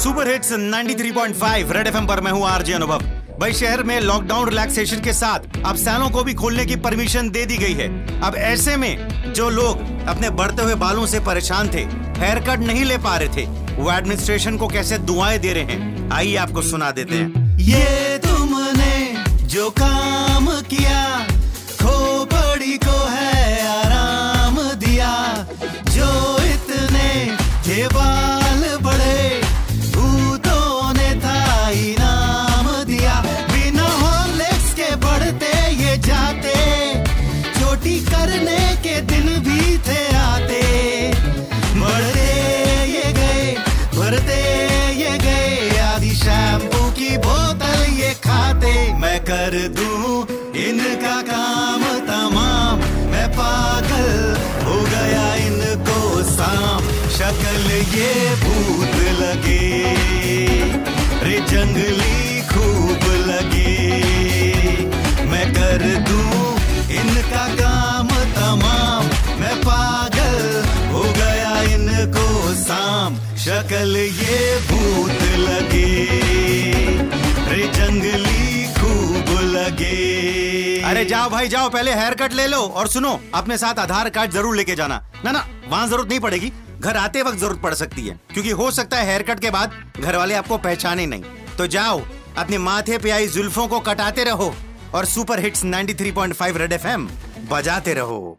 Super hits 93.5 red FM पर मैं हूँ आरजे अनुभव। भाई, शहर में लॉकडाउन रिलैक्सेशन के साथ अब सैलों को भी खोलने की परमिशन दे दी गई है। अब ऐसे में जो लोग अपने बढ़ते हुए बालों से परेशान थे हेयर कट नहीं ले पा रहे थे, वो एडमिनिस्ट्रेशन को कैसे दुआएँ दे रहे हैं, आइए आपको सुना देते हैं। ये तुमने जो काम किया, खोपड़ी को है आराम दिया, जो इतने थे की बोतल ये खाते मैं कर दूँ इनका काम तमाम। मैं पागल हो गया इनको साम। शक्ल ये भूत लगे, रे जंगली खूब लगे। मैं कर दूँ इनका काम तमाम। मैं पागल हो गया इनको साम। शक्ल ये भूत लगे लगे। अरे जाओ भाई, जाओ, पहले हेयर कट ले लो और सुनो, अपने साथ आधार कार्ड ज़रूर लेके जाना। ना ना, वहाँ ज़रूरत नहीं पड़ेगी। घर आते वक्त ज़रूरत पड़ सकती है, क्योंकि हो सकता है हेयर कट के बाद घर वाले आपको पहचाने नहीं। तो जाओ, अपने माथे पे आई जुल्फों को कटाते रहो और सुपर हिट्स 93.5 रेड एफएम बजाते रहो।